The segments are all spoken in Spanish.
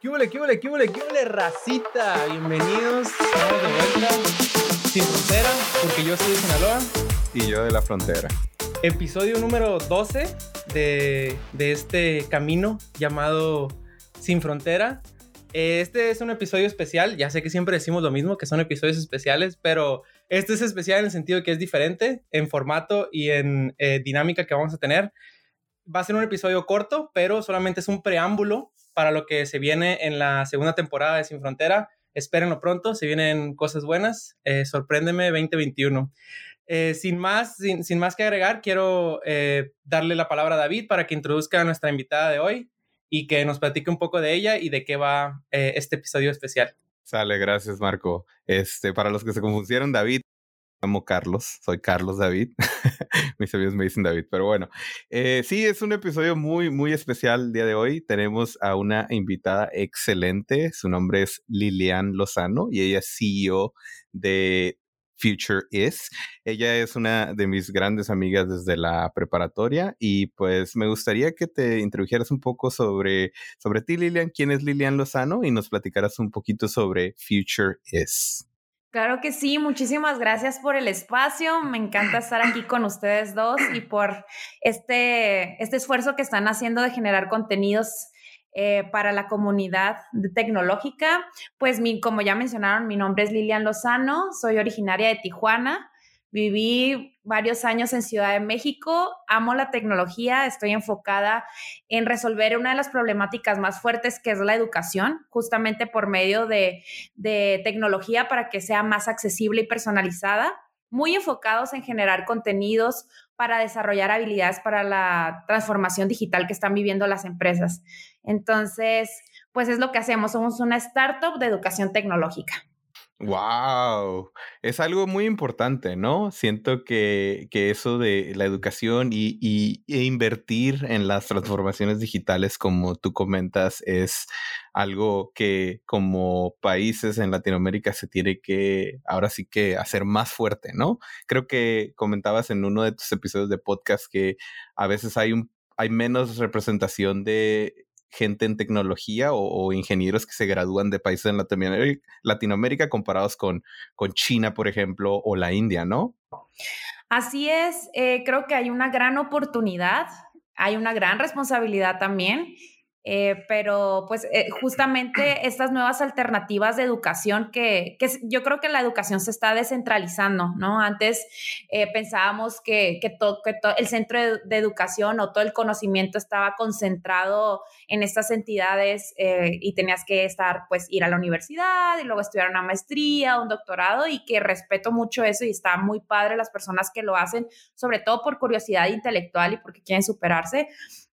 ¿Qué huele, qué huele, qué huele, qué huele, racita? Bienvenidos, estamos de vuelta sin frontera, porque yo soy de Sinaloa. Y yo de la frontera. Episodio número 12 de, de este camino llamado Sin Frontera. Este es un episodio especial, ya sé que siempre decimos lo mismo, que son episodios especiales, pero este es especial en el sentido que es diferente en formato y en eh, dinámica que vamos a tener. Va a ser un episodio corto, pero solamente es un preámbulo para lo que se viene en la segunda temporada de Sin Frontera. Espérenlo pronto, se vienen cosas buenas. Eh, sorpréndeme 2021. Eh, sin, más, sin, sin, más que agregar, quiero eh, darle la palabra a David para que introduzca a nuestra invitada de hoy y que nos platique un poco de ella y de qué va eh, este episodio especial. Sale, gracias Marco. Este, para los que se confundieron, David, llamo Carlos, soy Carlos David. Mis amigos me dicen David, pero bueno. Eh, sí, es un episodio muy, muy especial el día de hoy. Tenemos a una invitada excelente. Su nombre es Lilian Lozano y ella es CEO de Future Is. Ella es una de mis grandes amigas desde la preparatoria y pues me gustaría que te introdujeras un poco sobre, sobre ti, Lilian, quién es Lilian Lozano y nos platicaras un poquito sobre Future Is. Claro que sí, muchísimas gracias por el espacio. Me encanta estar aquí con ustedes dos y por este, este esfuerzo que están haciendo de generar contenidos eh, para la comunidad tecnológica. Pues como ya mencionaron, mi nombre es Lilian Lozano, soy originaria de Tijuana. Viví varios años en Ciudad de México, amo la tecnología, estoy enfocada en resolver una de las problemáticas más fuertes que es la educación, justamente por medio de, tecnología para que sea más accesible y personalizada, muy enfocados en generar contenidos para desarrollar habilidades para la transformación digital que están viviendo las empresas. Entonces, pues es lo que hacemos, somos una startup de educación tecnológica. Wow, es algo muy importante, ¿no? Siento que, que eso de la educación y, y, e invertir en las transformaciones digitales, como tú comentas, es algo que como países en Latinoamérica se tiene que, ahora sí que hacer más fuerte, ¿no? Creo que comentabas en uno de tus episodios de podcast que a veces hay un hay menos representación de gente en tecnología o, ingenieros que se gradúan de países en Latinoamérica, Latinoamérica comparados con, con, China, por ejemplo, o la India, ¿no? Así es, eh, creo que hay una gran oportunidad, hay una gran responsabilidad también. Eh, pero pues eh, justamente estas nuevas alternativas de educación que, que, yo creo que la educación se está descentralizando, ¿no? Antes eh, pensábamos que, que, to, que to, el centro de, educación o todo el conocimiento estaba concentrado en estas entidades y tenías que estar, pues, ir a la universidad y luego estudiar una maestría, un doctorado y que respeto mucho eso y está muy padre las personas que lo hacen, sobre todo por curiosidad intelectual y porque quieren superarse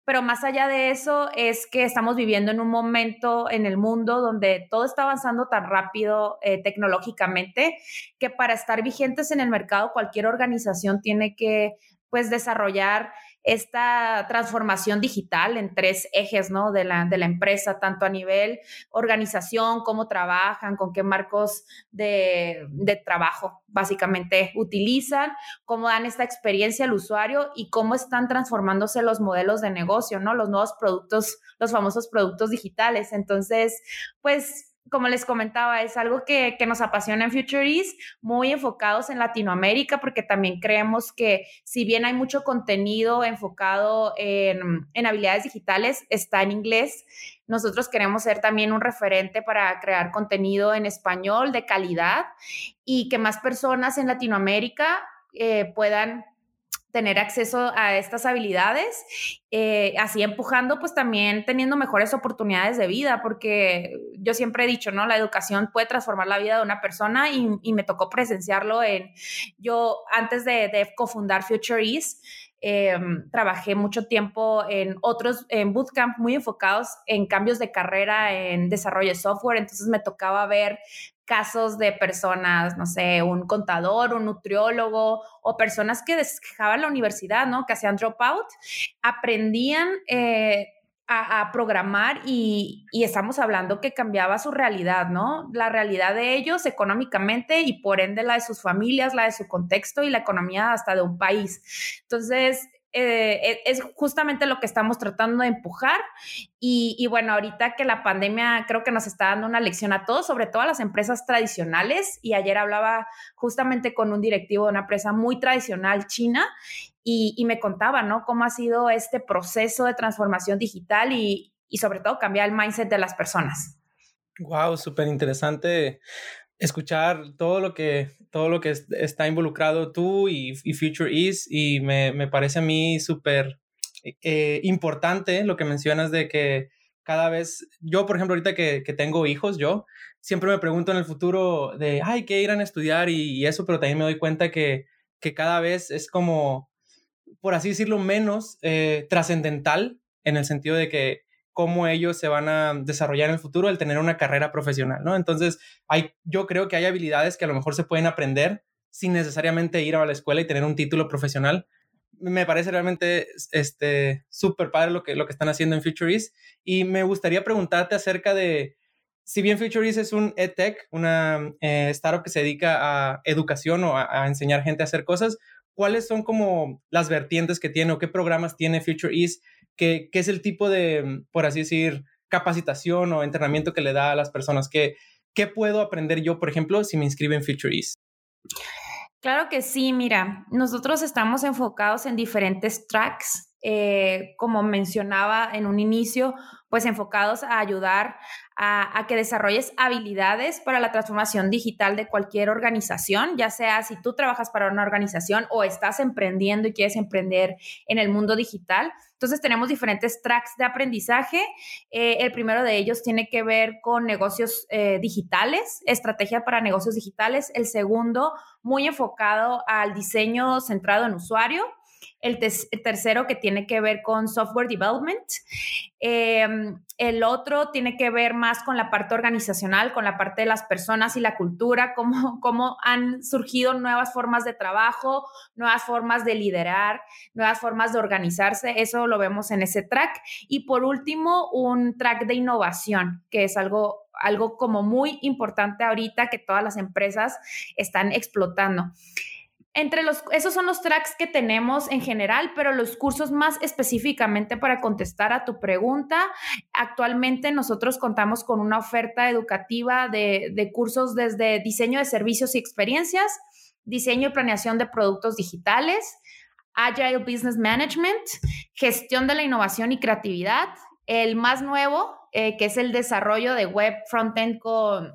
pero más allá de eso es que estamos viviendo en un momento en el mundo donde todo está avanzando tan rápido eh, tecnológicamente que para estar vigentes en el mercado cualquier organización tiene que pues desarrollar esta transformación digital en tres ejes ¿no? de, la, de la empresa, tanto a nivel organización, cómo trabajan, con qué marcos de, de trabajo básicamente utilizan, cómo dan esta experiencia al usuario y cómo están transformándose los modelos de negocio, ¿no? Los nuevos productos, los famosos productos digitales. Entonces, pues como les comentaba, es algo que, que, nos apasiona en Future muy enfocados en Latinoamérica, porque también creemos que si bien hay mucho contenido enfocado en, en habilidades digitales, está en inglés. Nosotros queremos ser también un referente para crear contenido en español de calidad y que más personas en Latinoamérica eh, puedan tener acceso a estas habilidades, eh, así empujando, pues también teniendo mejores oportunidades de vida, porque yo siempre he dicho, ¿no? La educación puede transformar la vida de una persona y, me tocó presenciarlo en, yo antes de, de cofundar Future East, eh, trabajé mucho tiempo en otros, en bootcamp muy enfocados en cambios de carrera, en desarrollo de software, entonces me tocaba ver casos de personas, no sé, un contador, un nutriólogo o personas que dejaban la universidad, ¿no? Que hacían dropout, aprendían eh, a, programar y, y, estamos hablando que cambiaba su realidad, ¿no? La realidad de ellos económicamente y por ende la de sus familias, la de su contexto y la economía hasta de un país. Entonces, eh, es justamente lo que estamos tratando de empujar. Y, bueno, ahorita que la pandemia creo que nos está dando una lección a todos, sobre todo a las empresas tradicionales. Y ayer hablaba justamente con un directivo de una empresa muy tradicional china y, y me contaba, ¿no? Cómo ha sido este proceso de transformación digital y, y sobre todo cambiar el mindset de las personas. Wow, súper interesante escuchar todo lo que, todo lo que está involucrado tú y, Future East y me, me, parece a mí súper eh, importante lo que mencionas de que cada vez, yo por ejemplo ahorita que, que, tengo hijos, yo siempre me pregunto en el futuro de, ay, ¿qué irán a estudiar y, eso? Pero también me doy cuenta que, que, cada vez es como, por así decirlo, menos eh, trascendental en el sentido de que cómo ellos se van a desarrollar en el futuro al tener una carrera profesional, ¿no? Entonces, hay, yo creo que hay habilidades que a lo mejor se pueden aprender sin necesariamente ir a la escuela y tener un título profesional. Me parece realmente este súper padre lo que, lo que están haciendo en Futuris y me gustaría preguntarte acerca de, si bien Futuris es un EdTech, una eh, startup que se dedica a educación o a, a, enseñar gente a hacer cosas, ¿cuáles son como las vertientes que tiene o qué programas tiene Future East ¿Qué, es el tipo de, por así decir, capacitación o entrenamiento que le da a las personas? ¿Qué, qué puedo aprender yo, por ejemplo, si me inscribo en Future East? Claro que sí, mira, nosotros estamos enfocados en diferentes tracks eh, como mencionaba en un inicio, pues enfocados a ayudar a, que desarrolles habilidades para la transformación digital de cualquier organización, ya sea si tú trabajas para una organización o estás emprendiendo y quieres emprender en el mundo digital. Entonces tenemos diferentes tracks de aprendizaje. Eh, el primero de ellos tiene que ver con negocios eh, digitales, estrategia para negocios digitales. El segundo, muy enfocado al diseño centrado en usuario el, tercero que tiene que ver con software development. Em, el otro tiene que ver más con la parte organizacional, con la parte de las personas y la cultura, cómo, cómo han surgido nuevas formas de trabajo, nuevas formas de liderar, nuevas formas de organizarse. Eso lo vemos en ese track. Y por último, un track de innovación, que es algo algo como muy importante ahorita que todas las empresas están explotando. Entre los, esos son los tracks que tenemos en general, pero los cursos más específicamente para contestar a tu pregunta, actualmente nosotros contamos con una oferta educativa de, de cursos desde diseño de servicios y experiencias, diseño y planeación de productos digitales, Agile Business Management, gestión de la innovación y creatividad, el más nuevo, eh, que es el desarrollo de web frontend con...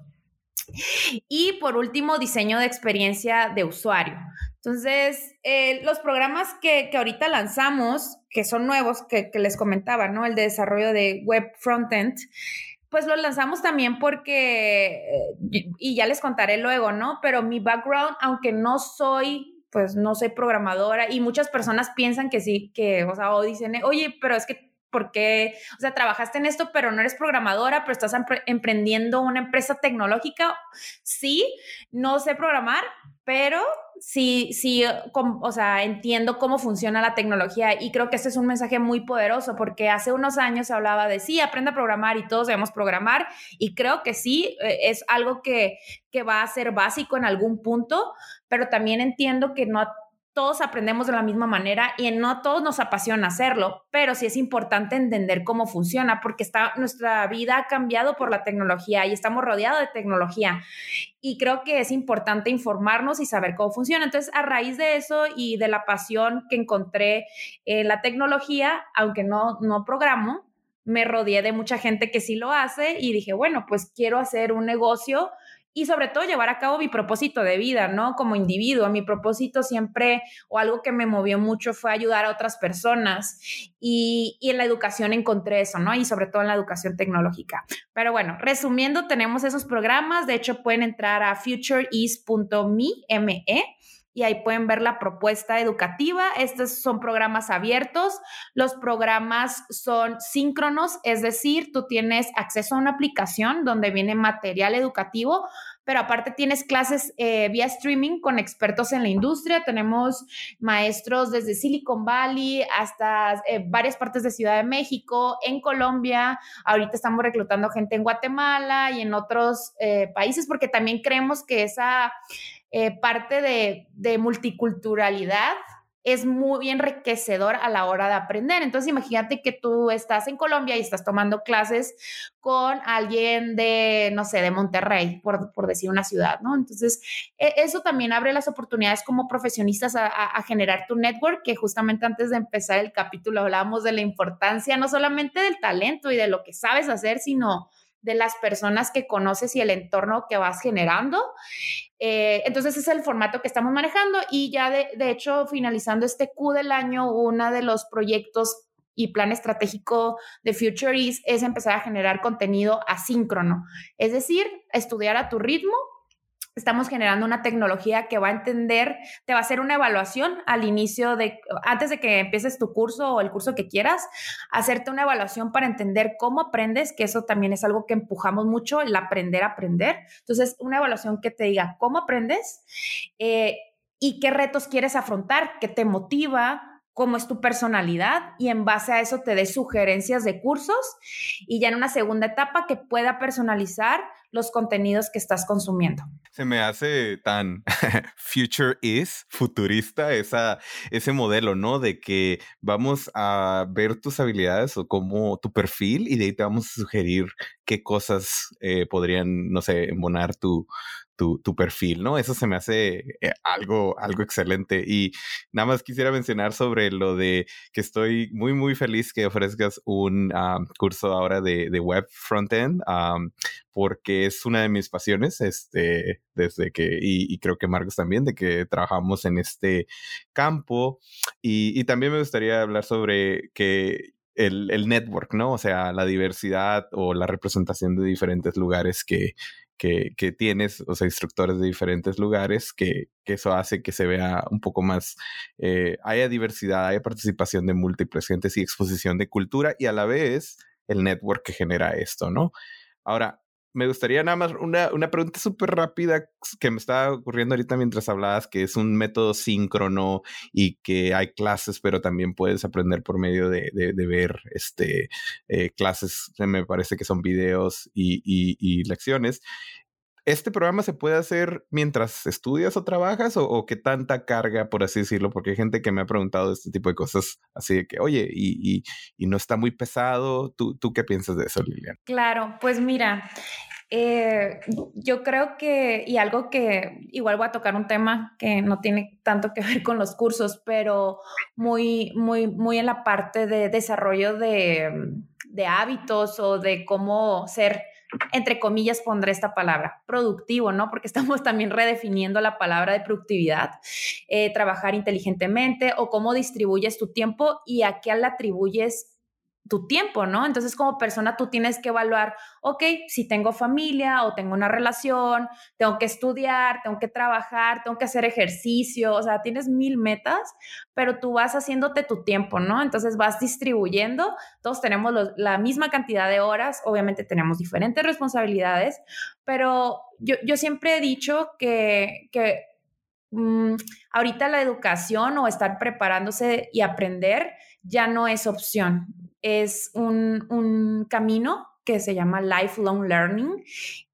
Y por último, diseño de experiencia de usuario. Entonces, eh, los programas que, que, ahorita lanzamos, que son nuevos, que, que, les comentaba, ¿no? El de desarrollo de web frontend, pues los lanzamos también porque, eh, y ya les contaré luego, ¿no? Pero mi background, aunque no soy, pues no soy programadora, y muchas personas piensan que sí, que, o sea, o dicen, oye, pero es que porque, o sea, trabajaste en esto, pero no eres programadora, pero estás emprendiendo una empresa tecnológica. Sí, no sé programar, pero sí, sí, o sea, entiendo cómo funciona la tecnología y creo que este es un mensaje muy poderoso porque hace unos años se hablaba de sí, aprende a programar y todos debemos programar y creo que sí, eh, es algo que, que va a ser básico en algún punto, pero también entiendo que no todos aprendemos de la misma manera y no todos nos apasiona hacerlo, pero sí es importante entender cómo funciona porque está, nuestra vida ha cambiado por la tecnología y estamos rodeados de tecnología. Y creo que es importante informarnos y saber cómo funciona. Entonces, a raíz de eso y de la pasión que encontré en la tecnología, aunque no, no programo, me rodeé de mucha gente que sí lo hace y dije, bueno, pues quiero hacer un negocio y sobre todo llevar a cabo mi propósito de vida, ¿no? Como individuo, mi propósito siempre o algo que me movió mucho fue ayudar a otras personas y, en la educación encontré eso, ¿no? Y sobre todo en la educación tecnológica. Pero bueno, resumiendo, tenemos esos programas, de hecho pueden entrar a futureis.me, y ahí pueden ver la propuesta educativa. Estos son programas abiertos. Los programas son síncronos, es decir, tú tienes acceso a una aplicación donde viene material educativo, pero aparte tienes clases eh, vía streaming con expertos en la industria. Tenemos maestros desde Silicon Valley hasta eh, varias partes de Ciudad de México, en Colombia. Ahorita estamos reclutando gente en Guatemala y en otros eh, países porque también creemos que esa eh, parte de, multiculturalidad es muy enriquecedor a la hora de aprender. Entonces, imagínate que tú estás en Colombia y estás tomando clases con alguien de, no sé, de Monterrey, por, por decir una ciudad, ¿no? Entonces, e, eso también abre las oportunidades como profesionistas a, a, generar tu network, que justamente antes de empezar el capítulo hablábamos de la importancia no solamente del talento y de lo que sabes hacer, sino de las personas que conoces y el entorno que vas generando. Eh, entonces, es el formato que estamos manejando y ya de, de hecho, finalizando este Q del año, uno de los proyectos y plan estratégico de Future East es empezar a generar contenido asíncrono, es decir, estudiar a tu ritmo estamos generando una tecnología que va a entender, te va a hacer una evaluación al inicio de, antes de que empieces tu curso o el curso que quieras, hacerte una evaluación para entender cómo aprendes, que eso también es algo que empujamos mucho, el aprender a aprender. Entonces, una evaluación que te diga cómo aprendes eh, y qué retos quieres afrontar, qué te motiva, cómo es tu personalidad y en base a eso te dé sugerencias de cursos y ya en una segunda etapa que pueda personalizar los contenidos que estás consumiendo. Se me hace tan future is, futurista, esa, ese modelo, ¿no? De que vamos a ver tus habilidades o como tu perfil y de ahí te vamos a sugerir qué cosas eh, podrían, no sé, embonar tu, tu, tu, perfil, ¿no? Eso se me hace eh, algo, algo excelente. Y nada más quisiera mencionar sobre lo de que estoy muy, muy feliz que ofrezcas un curso ahora de, de web frontend, um, porque es una de mis pasiones, este, desde que, y, creo que Marcos también, de que trabajamos en este campo. Y, y también me gustaría hablar sobre que el, el, network, ¿no? O sea, la diversidad o la representación de diferentes lugares que, que, que, tienes, o sea, instructores de diferentes lugares, que, que eso hace que se vea un poco más, eh, haya diversidad, haya participación de múltiples gentes y exposición de cultura y a la vez el network que genera esto, ¿no? Ahora, me gustaría nada más una, una pregunta súper rápida que me estaba ocurriendo ahorita mientras hablabas, que es un método síncrono y que hay clases, pero también puedes aprender por medio de, de, ver este, eh, clases, me parece que son videos y, y lecciones. ¿Este programa se puede hacer mientras estudias o trabajas o, qué tanta carga, por así decirlo? Porque hay gente que me ha preguntado este tipo de cosas, así de que, oye, y, no está muy pesado. ¿Tú, ¿Tú qué piensas de eso, Lilian? Claro, pues mira, eh, yo creo que, y algo que igual voy a tocar un tema que no tiene tanto que ver con los cursos, pero muy, muy, muy en la parte de desarrollo de, de hábitos o de cómo ser entre comillas pondré esta palabra, productivo, ¿no? Porque estamos también redefiniendo la palabra de productividad, eh, trabajar inteligentemente o cómo distribuyes tu tiempo y a qué le atribuyes tu tiempo, ¿no? Entonces como persona tú tienes que evaluar, ok, si tengo familia o tengo una relación, tengo que estudiar, tengo que trabajar, tengo que hacer ejercicio, o sea, tienes mil metas, pero tú vas haciéndote tu tiempo, ¿no? Entonces vas distribuyendo, todos tenemos la misma cantidad de horas, obviamente tenemos diferentes responsabilidades, pero yo, yo siempre he dicho que, que mmm, ahorita la educación o estar preparándose y aprender ya no es opción. Es un, un camino que se llama lifelong learning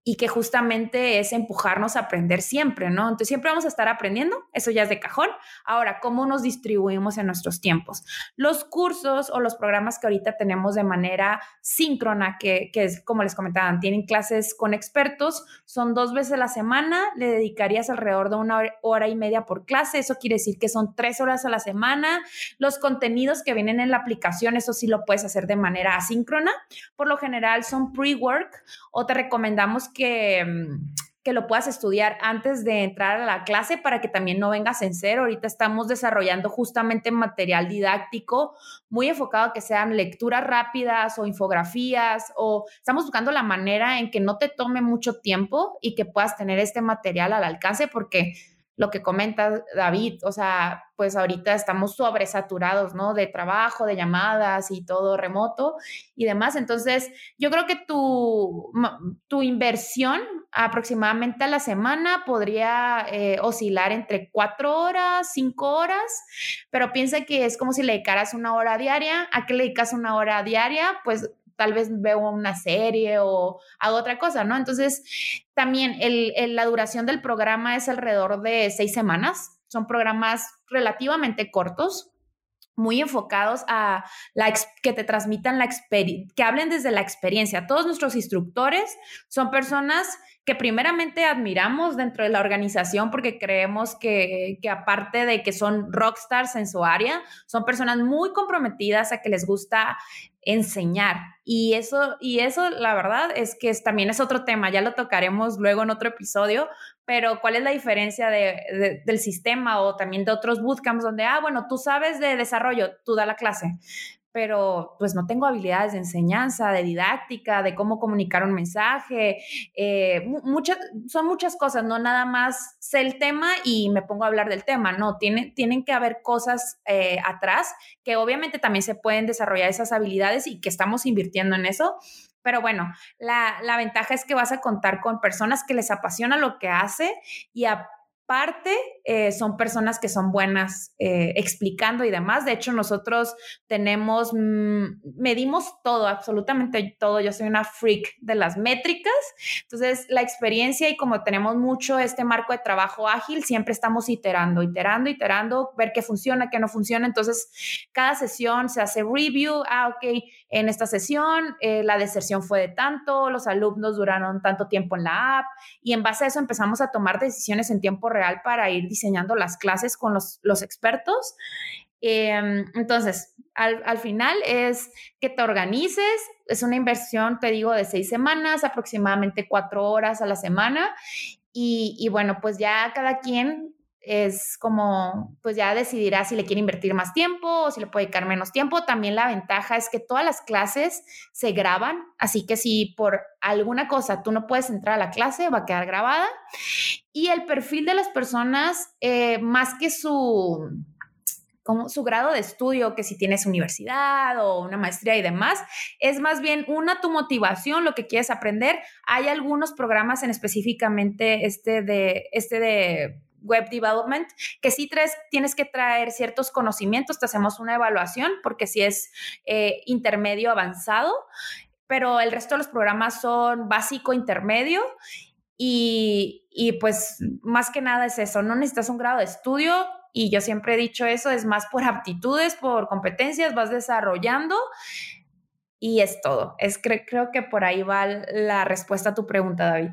y que justamente es empujarnos a aprender siempre, ¿no? Entonces siempre vamos a estar aprendiendo, eso ya es de cajón. Ahora, ¿cómo nos distribuimos en nuestros tiempos? Los cursos o los programas que ahorita tenemos de manera síncrona, que, que es como les comentaban, tienen clases con expertos, son dos veces a la semana, le dedicarías alrededor de una hora, y media por clase, eso quiere decir que son tres horas a la semana. Los contenidos que vienen en la aplicación, eso sí lo puedes hacer de manera asíncrona. Por lo general son pre-work o te recomendamos que, mm, que lo puedas estudiar antes de entrar a la clase para que también no vengas en cero. Ahorita estamos desarrollando justamente material didáctico muy enfocado a que sean lecturas rápidas o infografías o estamos buscando la manera en que no te tome mucho tiempo y que puedas tener este material al alcance porque lo que comenta David, o sea, pues ahorita estamos sobresaturados, ¿no? De trabajo, de llamadas y todo remoto y demás. Entonces, yo creo que tu, tu inversión aproximadamente a la semana podría eh, oscilar entre cuatro horas, cinco horas, pero piensa que es como si le dedicaras una hora diaria. ¿A qué le dedicas una hora diaria? Pues tal vez veo una serie o hago otra cosa, ¿no? Entonces, también el, la duración del programa es alrededor de seis semanas. son programas relativamente cortos, muy enfocados a la que te transmitan la experiencia, que hablen desde la experiencia. Todos nuestros instructores son personas que primeramente admiramos dentro de la organización porque creemos que, que, aparte de que son rockstars en su área, son personas muy comprometidas a que les gusta enseñar. Y eso, y eso la verdad es que también es otro tema, ya lo tocaremos luego en otro episodio, pero ¿cuál es la diferencia de, del sistema o también de otros bootcamps donde, ah, bueno, tú sabes de desarrollo, tú da la clase, pero pues no tengo habilidades de enseñanza, de didáctica, de cómo comunicar un mensaje, eh, muchas, son muchas cosas, no nada más sé el tema y me pongo a hablar del tema, no, tiene, tienen que haber cosas eh, atrás que obviamente también se pueden desarrollar esas habilidades y que estamos invirtiendo en eso, pero bueno, la, la, ventaja es que vas a contar con personas que les apasiona lo que hace y a parte eh, son personas que son buenas eh, explicando y demás. De hecho, nosotros tenemos, mm, medimos todo, absolutamente todo. Yo soy una freak de las métricas. Entonces, la experiencia y como tenemos mucho este marco de trabajo ágil, siempre estamos iterando, iterando, iterando, ver qué funciona, qué no funciona. Entonces, cada sesión se hace review. Ah, ok, en esta sesión eh, la deserción fue de tanto, los alumnos duraron tanto tiempo en la app y en base a eso empezamos a tomar decisiones en tiempo real para ir diseñando las clases con los, los expertos. Em, entonces, al, al, final es que te organices, es una inversión, te digo, de seis semanas, aproximadamente cuatro horas a la semana. Y, y bueno, pues ya cada quien es como, pues ya decidirá si le quiere invertir más tiempo o si le puede dedicar menos tiempo. También la ventaja es que todas las clases se graban, así que si por alguna cosa tú no puedes entrar a la clase, va a quedar grabada. Y el perfil de las personas, eh, más que su, como su grado de estudio, que si tienes universidad o una maestría y demás, es más bien una tu motivación, lo que quieres aprender. Hay algunos programas en específicamente este de, este de web development, que sí tres, tienes que traer ciertos conocimientos, te hacemos una evaluación porque si es eh, intermedio avanzado, pero el resto de los programas son básico, intermedio y, y pues más que nada es eso, no necesitas un grado de estudio y yo siempre he dicho eso, es más por aptitudes, por competencias, vas desarrollando y es todo. Es, creo que por ahí va la respuesta a tu pregunta, David.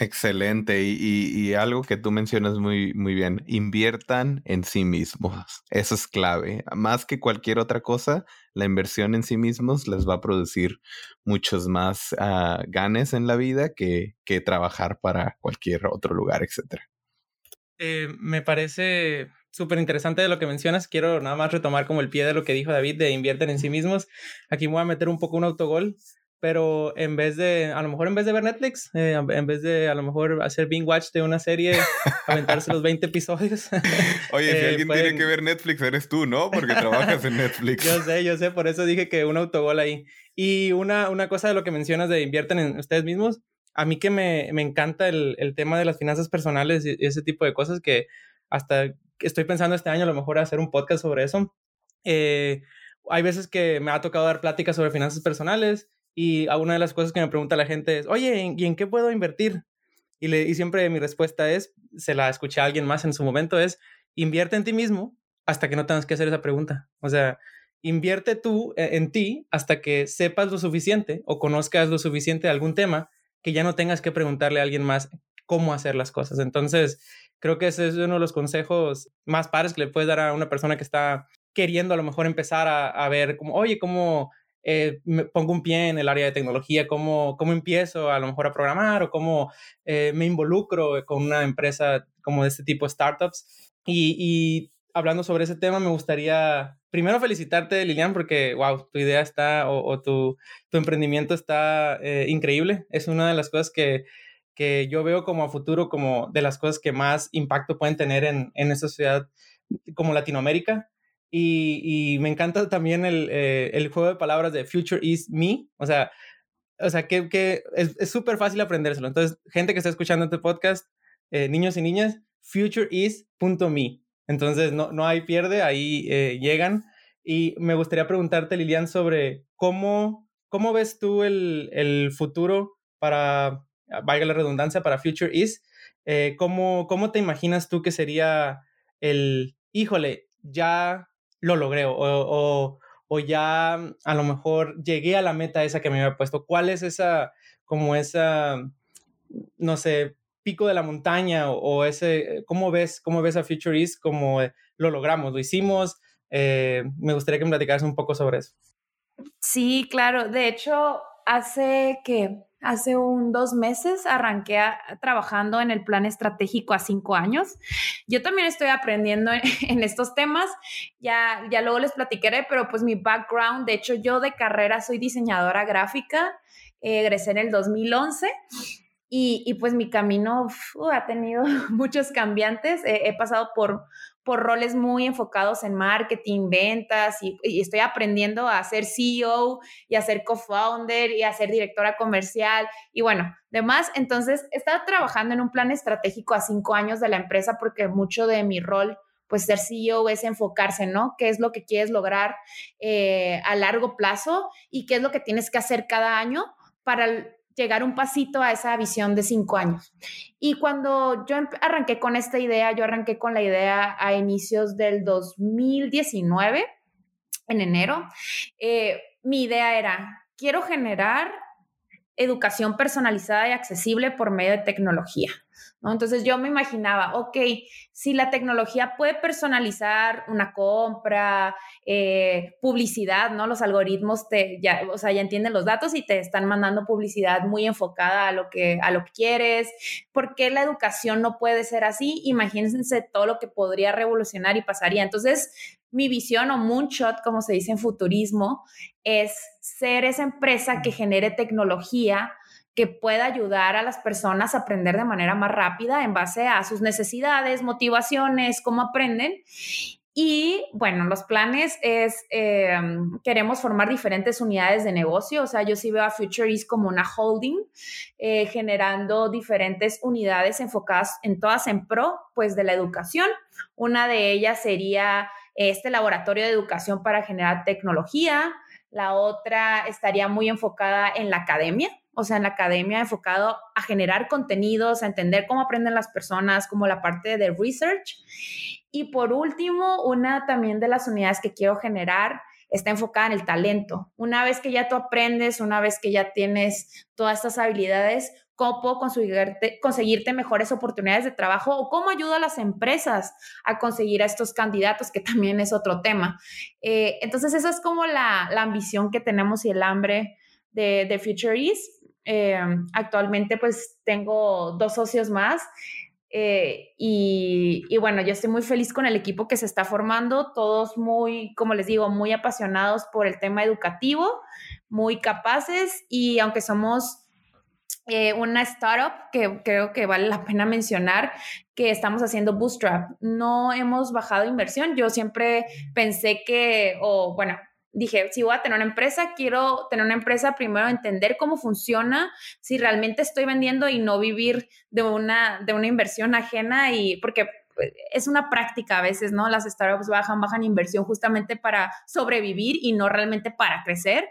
Excelente. Y, algo que tú mencionas muy, muy bien, inviertan en sí mismos. Eso es clave. Más que cualquier otra cosa, la inversión en sí mismos les va a producir muchos más uh, ganes en la vida que, que trabajar para cualquier otro lugar, etc. Eh, me parece súper interesante de lo que mencionas. Quiero nada más retomar como el pie de lo que dijo David de invierten en sí mismos. Aquí me voy a meter un poco un autogol pero en vez de, a lo mejor en vez de ver Netflix, eh, en vez de a lo mejor hacer binge watch de una serie, aventarse los 20 episodios. Oye, si eh, alguien tiene que ver Netflix, eres tú, ¿no? Porque trabajas en Netflix. yo sé, yo sé, por eso dije que un autogol ahí. Y una, una cosa de lo que mencionas de invierten en ustedes mismos, a mí que me, me encanta el, el, tema de las finanzas personales y ese tipo de cosas que hasta estoy pensando este año a lo mejor hacer un podcast sobre eso. Eh, hay veces que me ha tocado dar pláticas sobre finanzas personales y una de las cosas que me pregunta la gente es, oye, ¿y en qué puedo invertir? Y, le, y siempre mi respuesta es, se la escuché a alguien más en su momento, es, invierte en ti mismo hasta que no tengas que hacer esa pregunta. O sea, invierte tú e, en ti hasta que sepas lo suficiente o conozcas lo suficiente de algún tema que ya no tengas que preguntarle a alguien más cómo hacer las cosas. Entonces, creo que ese es uno de los consejos más pares que le puedes dar a una persona que está queriendo a lo mejor empezar a, a ver como, oye, cómo eh, me pongo un pie en el área de tecnología, cómo, cómo empiezo a lo mejor a programar o cómo eh, me involucro con una empresa como de este tipo startups. Y, hablando sobre ese tema, me gustaría primero felicitarte, Lilian, porque, wow, tu idea está o, tu, tu, emprendimiento está eh, increíble. Es una de las cosas que, que yo veo como a futuro, como de las cosas que más impacto pueden tener en, en esta sociedad como Latinoamérica. Y, me encanta también eh, el, juego de palabras de Future is Me. O sea, o sea que, que es súper fácil aprendérselo. Entonces, gente que está escuchando este podcast, eh, niños y niñas, futureis.me. Entonces, no, no hay pierde, ahí eh, llegan. Y me gustaría preguntarte, Lilian, sobre cómo, cómo ves tú el, el futuro para, valga la redundancia, para Future Is eh, ¿cómo, ¿cómo te imaginas tú que sería el, híjole, ya lo logré o, o, ya a lo mejor llegué a la meta esa que me había puesto? ¿Cuál es esa, como esa, no sé, pico de la montaña o, ese, ¿cómo ves, cómo ves a Future East como lo logramos, lo hicimos? Eh, me gustaría que me platicaras un poco sobre eso. Sí, claro. De hecho, hace que hace un dos meses arranqué trabajando en el plan estratégico a cinco años. Yo también estoy aprendiendo en, estos temas. Ya, ya luego les platicaré, pero pues mi background, de hecho, yo de carrera soy diseñadora gráfica. egresé en el 2011 y, y, pues mi camino ha tenido muchos cambiantes. he pasado por por roles muy enfocados en marketing, ventas y, estoy aprendiendo a ser CEO y a ser co-founder y a ser directora comercial y bueno, demás. Entonces, he estado trabajando en un plan estratégico a cinco años de la empresa porque mucho de mi rol pues ser CEO es enfocarse, ¿no? ¿Qué es lo que quieres lograr eh, a largo plazo y qué es lo que tienes que hacer cada año para llegar un pasito a esa visión de cinco años. Y cuando yo arranqué con esta idea, yo arranqué con la idea a inicios del 2019, en enero, eh, mi idea era, quiero generar educación personalizada y accesible por medio de tecnología. Entonces yo me imaginaba, ok, si la tecnología puede personalizar una compra, eh, publicidad, ¿no? Los algoritmos te, ya, o sea, ya entienden los datos y te están mandando publicidad muy enfocada a lo que, a lo que quieres. ¿Por qué la educación no puede ser así? Imagínense todo lo que podría revolucionar y pasaría. Entonces, mi visión o moonshot, como se dice en futurismo, es ser esa empresa que genere tecnología que pueda ayudar a las personas a aprender de manera más rápida en base a sus necesidades, motivaciones, cómo aprenden. Y bueno, los planes es, em, queremos formar diferentes unidades de negocio, o sea, yo sí veo a Future East como una holding, eh, generando diferentes unidades enfocadas en todas en pro, pues de la educación. Una de ellas sería este laboratorio de educación para generar tecnología, la otra estaría muy enfocada en la academia, o sea, en la academia enfocado a generar contenidos, a entender cómo aprenden las personas, como la parte de research. Y por último, una también de las unidades que quiero generar está enfocada en el talento. Una vez que ya tú aprendes, una vez que ya tienes todas estas habilidades, ¿cómo puedo conseguirte, conseguirte mejores oportunidades de trabajo o cómo ayudo a las empresas a conseguir a estos candidatos, que también es otro tema? Eh, entonces, esa es como la, la, ambición que tenemos y el hambre de, de Future East. Eh, actualmente pues tengo dos socios más eh, y, y, bueno, yo estoy muy feliz con el equipo que se está formando, todos muy, como les digo, muy apasionados por el tema educativo, muy capaces y aunque somos eh, una startup que creo que vale la pena mencionar, que estamos haciendo bootstrap, no hemos bajado inversión, yo siempre pensé que, o bueno, dije, si voy a tener una empresa, quiero tener una empresa, primero entender cómo funciona, si realmente estoy vendiendo y no vivir de una, de una inversión ajena y porque pues, es una práctica a veces, ¿no? Las startups bajan, bajan inversión justamente para sobrevivir y no realmente para crecer.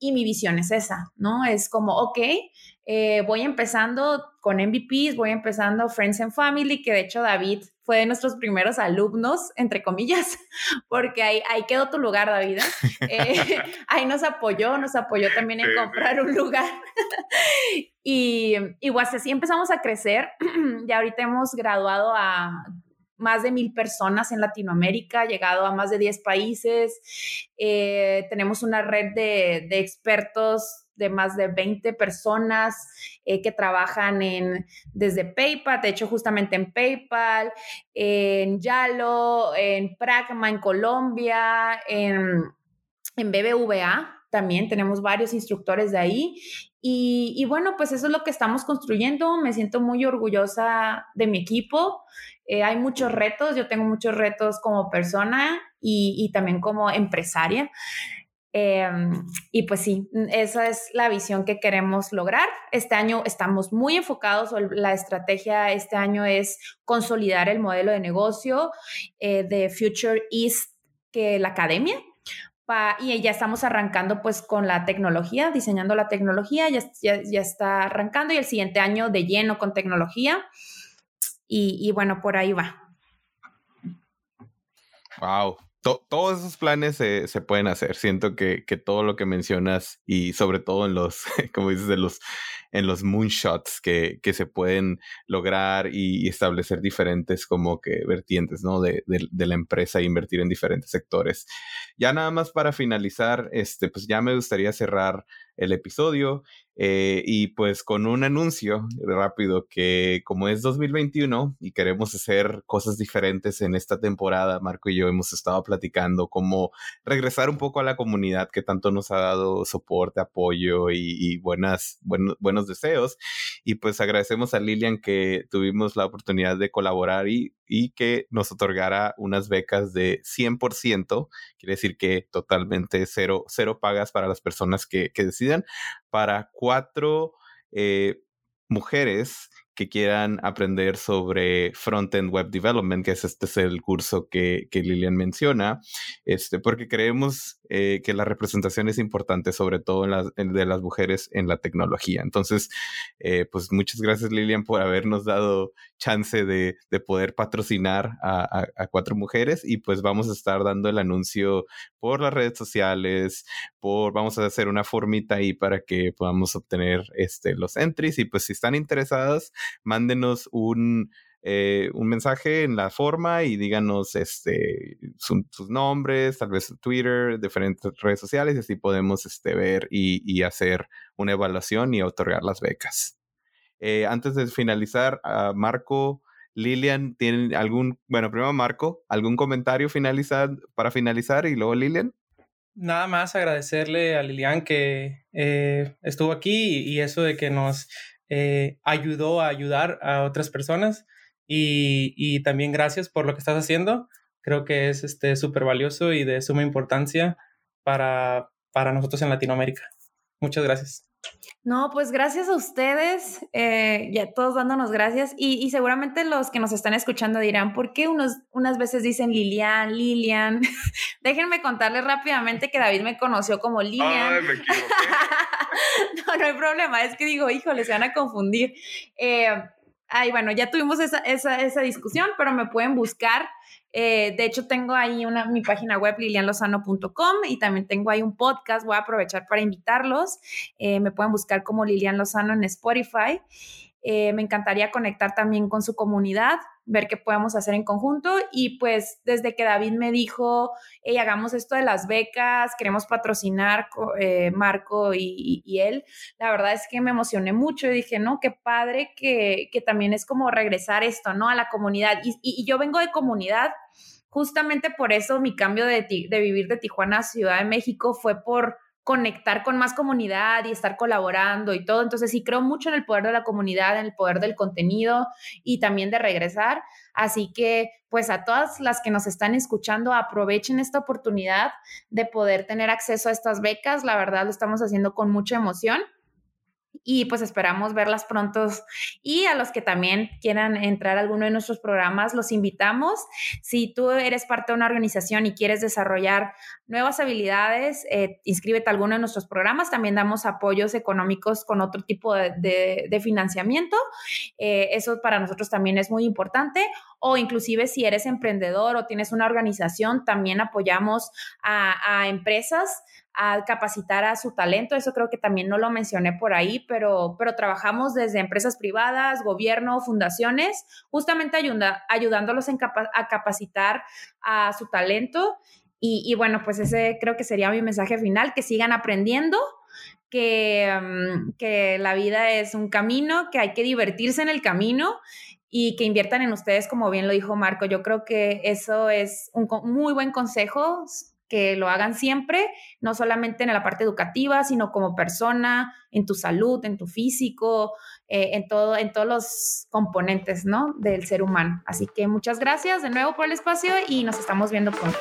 Y mi visión es esa, ¿no? Es como, ok, eh, voy empezando con MVPs, voy empezando Friends and Family, que de hecho David fue de nuestros primeros alumnos, entre comillas, porque ahí, ahí quedó tu lugar, David. ¿eh? Eh, ahí nos apoyó, nos apoyó también en comprar un lugar. y, y pues así empezamos a crecer. ya ahorita hemos graduado a más de mil personas en Latinoamérica, llegado a más de 10 países. tenemos una red de, de expertos de más de 20 personas eh, que trabajan en, desde PayPal, de hecho justamente en PayPal, en Yalo, en Pragma en Colombia, en, en BBVA. También tenemos varios instructores de ahí y, bueno, pues eso es lo que estamos construyendo. Me siento muy orgullosa de mi equipo. Eh, hay muchos retos, yo tengo muchos retos como persona y, y también como empresaria. Em, y pues sí, esa es la visión que queremos lograr. Este año estamos muy enfocados, la estrategia este año es consolidar el modelo de negocio eh, de Future East, que la academia. y ya estamos arrancando pues con la tecnología, diseñando la tecnología, ya, ya, ya está arrancando y el siguiente año de lleno con tecnología. y, bueno, por ahí va. Wow, todos esos planes se, pueden hacer. Siento que, que, todo lo que mencionas y sobre todo en los, como dices, de los en los moonshots que, que se pueden lograr y, establecer diferentes como que vertientes, ¿no? De, de, la empresa e invertir en diferentes sectores. Ya nada más para finalizar, este, pues ya me gustaría cerrar el episodio eh, y pues con un anuncio rápido que como es 2021 y queremos hacer cosas diferentes en esta temporada, Marco y yo hemos estado platicando cómo regresar un poco a la comunidad que tanto nos ha dado soporte, apoyo y, buenas, buenos deseos. Y pues agradecemos a Lilian que tuvimos la oportunidad de colaborar y, y que nos otorgara unas becas de 100%, quiere decir que totalmente cero, cero pagas para las personas que, que decidan, para cuatro eh, mujeres que quieran aprender sobre Front-End Web Development, que es este es el curso que, que Lilian menciona, este, porque creemos eh, que la representación es importante, sobre todo en las, de las mujeres en la tecnología. Entonces, eh, pues muchas gracias Lilian por habernos dado chance de, de poder patrocinar a, a, cuatro mujeres y pues vamos a estar dando el anuncio por las redes sociales, por, vamos a hacer una formita ahí para que podamos obtener este, los entries y pues si están interesadas, mándenos un, eh, un mensaje en la forma y díganos este, sus nombres, tal vez Twitter, diferentes redes sociales, y así podemos este, ver y, hacer una evaluación y otorgar las becas. Eh, antes de finalizar, uh, Marco, Lilian, ¿tienen algún, bueno, primero Marco, algún comentario finalizar, para finalizar y luego Lilian? Nada más agradecerle a Lilian que eh, estuvo aquí y eso de que nos eh, ayudó a ayudar a otras personas y, también gracias por lo que estás haciendo. Creo que es este súper valioso y de suma importancia para, para nosotros en Latinoamérica. Muchas gracias. No, pues gracias a ustedes, eh, ya todos dándonos gracias y, seguramente los que nos están escuchando dirán, ¿por qué unos, unas veces dicen Lilian, Lilian? Déjenme contarles rápidamente que David me conoció como Lilian. Ay, me no, no hay problema, es que digo, híjole, se van a confundir. Eh, ay, bueno, ya tuvimos esa, esa, esa discusión, pero me pueden buscar eh, de hecho, tengo ahí una, mi página web lilianlozano.com y también tengo ahí un podcast. Voy a aprovechar para invitarlos. Eh, me pueden buscar como Lilian Lozano en Spotify. Eh, me encantaría conectar también con su comunidad, ver qué podemos hacer en conjunto. Y pues desde que David me dijo, hey, hagamos esto de las becas, queremos patrocinar eh, Marco y, él, la verdad es que me emocioné mucho y dije, no, qué padre que, que también es como regresar esto, ¿no? A la comunidad. Y, y yo vengo de comunidad. Justamente por eso mi cambio de, de vivir de Tijuana a Ciudad de México fue por conectar con más comunidad y estar colaborando y todo. Entonces sí creo mucho en el poder de la comunidad, en el poder del contenido y también de regresar. Así que pues a todas las que nos están escuchando, aprovechen esta oportunidad de poder tener acceso a estas becas. La verdad lo estamos haciendo con mucha emoción y pues esperamos verlas pronto. Y a los que también quieran entrar a alguno de nuestros programas, los invitamos. Si tú eres parte de una organización y quieres desarrollar nuevas habilidades, eh, inscríbete a alguno de nuestros programas. También damos apoyos económicos con otro tipo de, financiamiento. Eh, eso para nosotros también es muy importante. O inclusive si eres emprendedor o tienes una organización, también apoyamos a, empresas a capacitar a su talento. Eso creo que también no lo mencioné por ahí, pero, pero trabajamos desde empresas privadas, gobierno, fundaciones, justamente ayuda, ayudándolos a capacitar a su talento. Y, bueno, pues ese creo que sería mi mensaje final, que sigan aprendiendo, que, mm, que la vida es un camino, que hay que divertirse en el camino y que inviertan en ustedes, como bien lo dijo Marco. Yo creo que eso es un muy buen consejo que lo hagan siempre, no solamente en la parte educativa, sino como persona, en tu salud, en tu físico, eh, en, todo, en todos los componentes ¿no? del ser humano. Así que muchas gracias de nuevo por el espacio y nos estamos viendo pronto.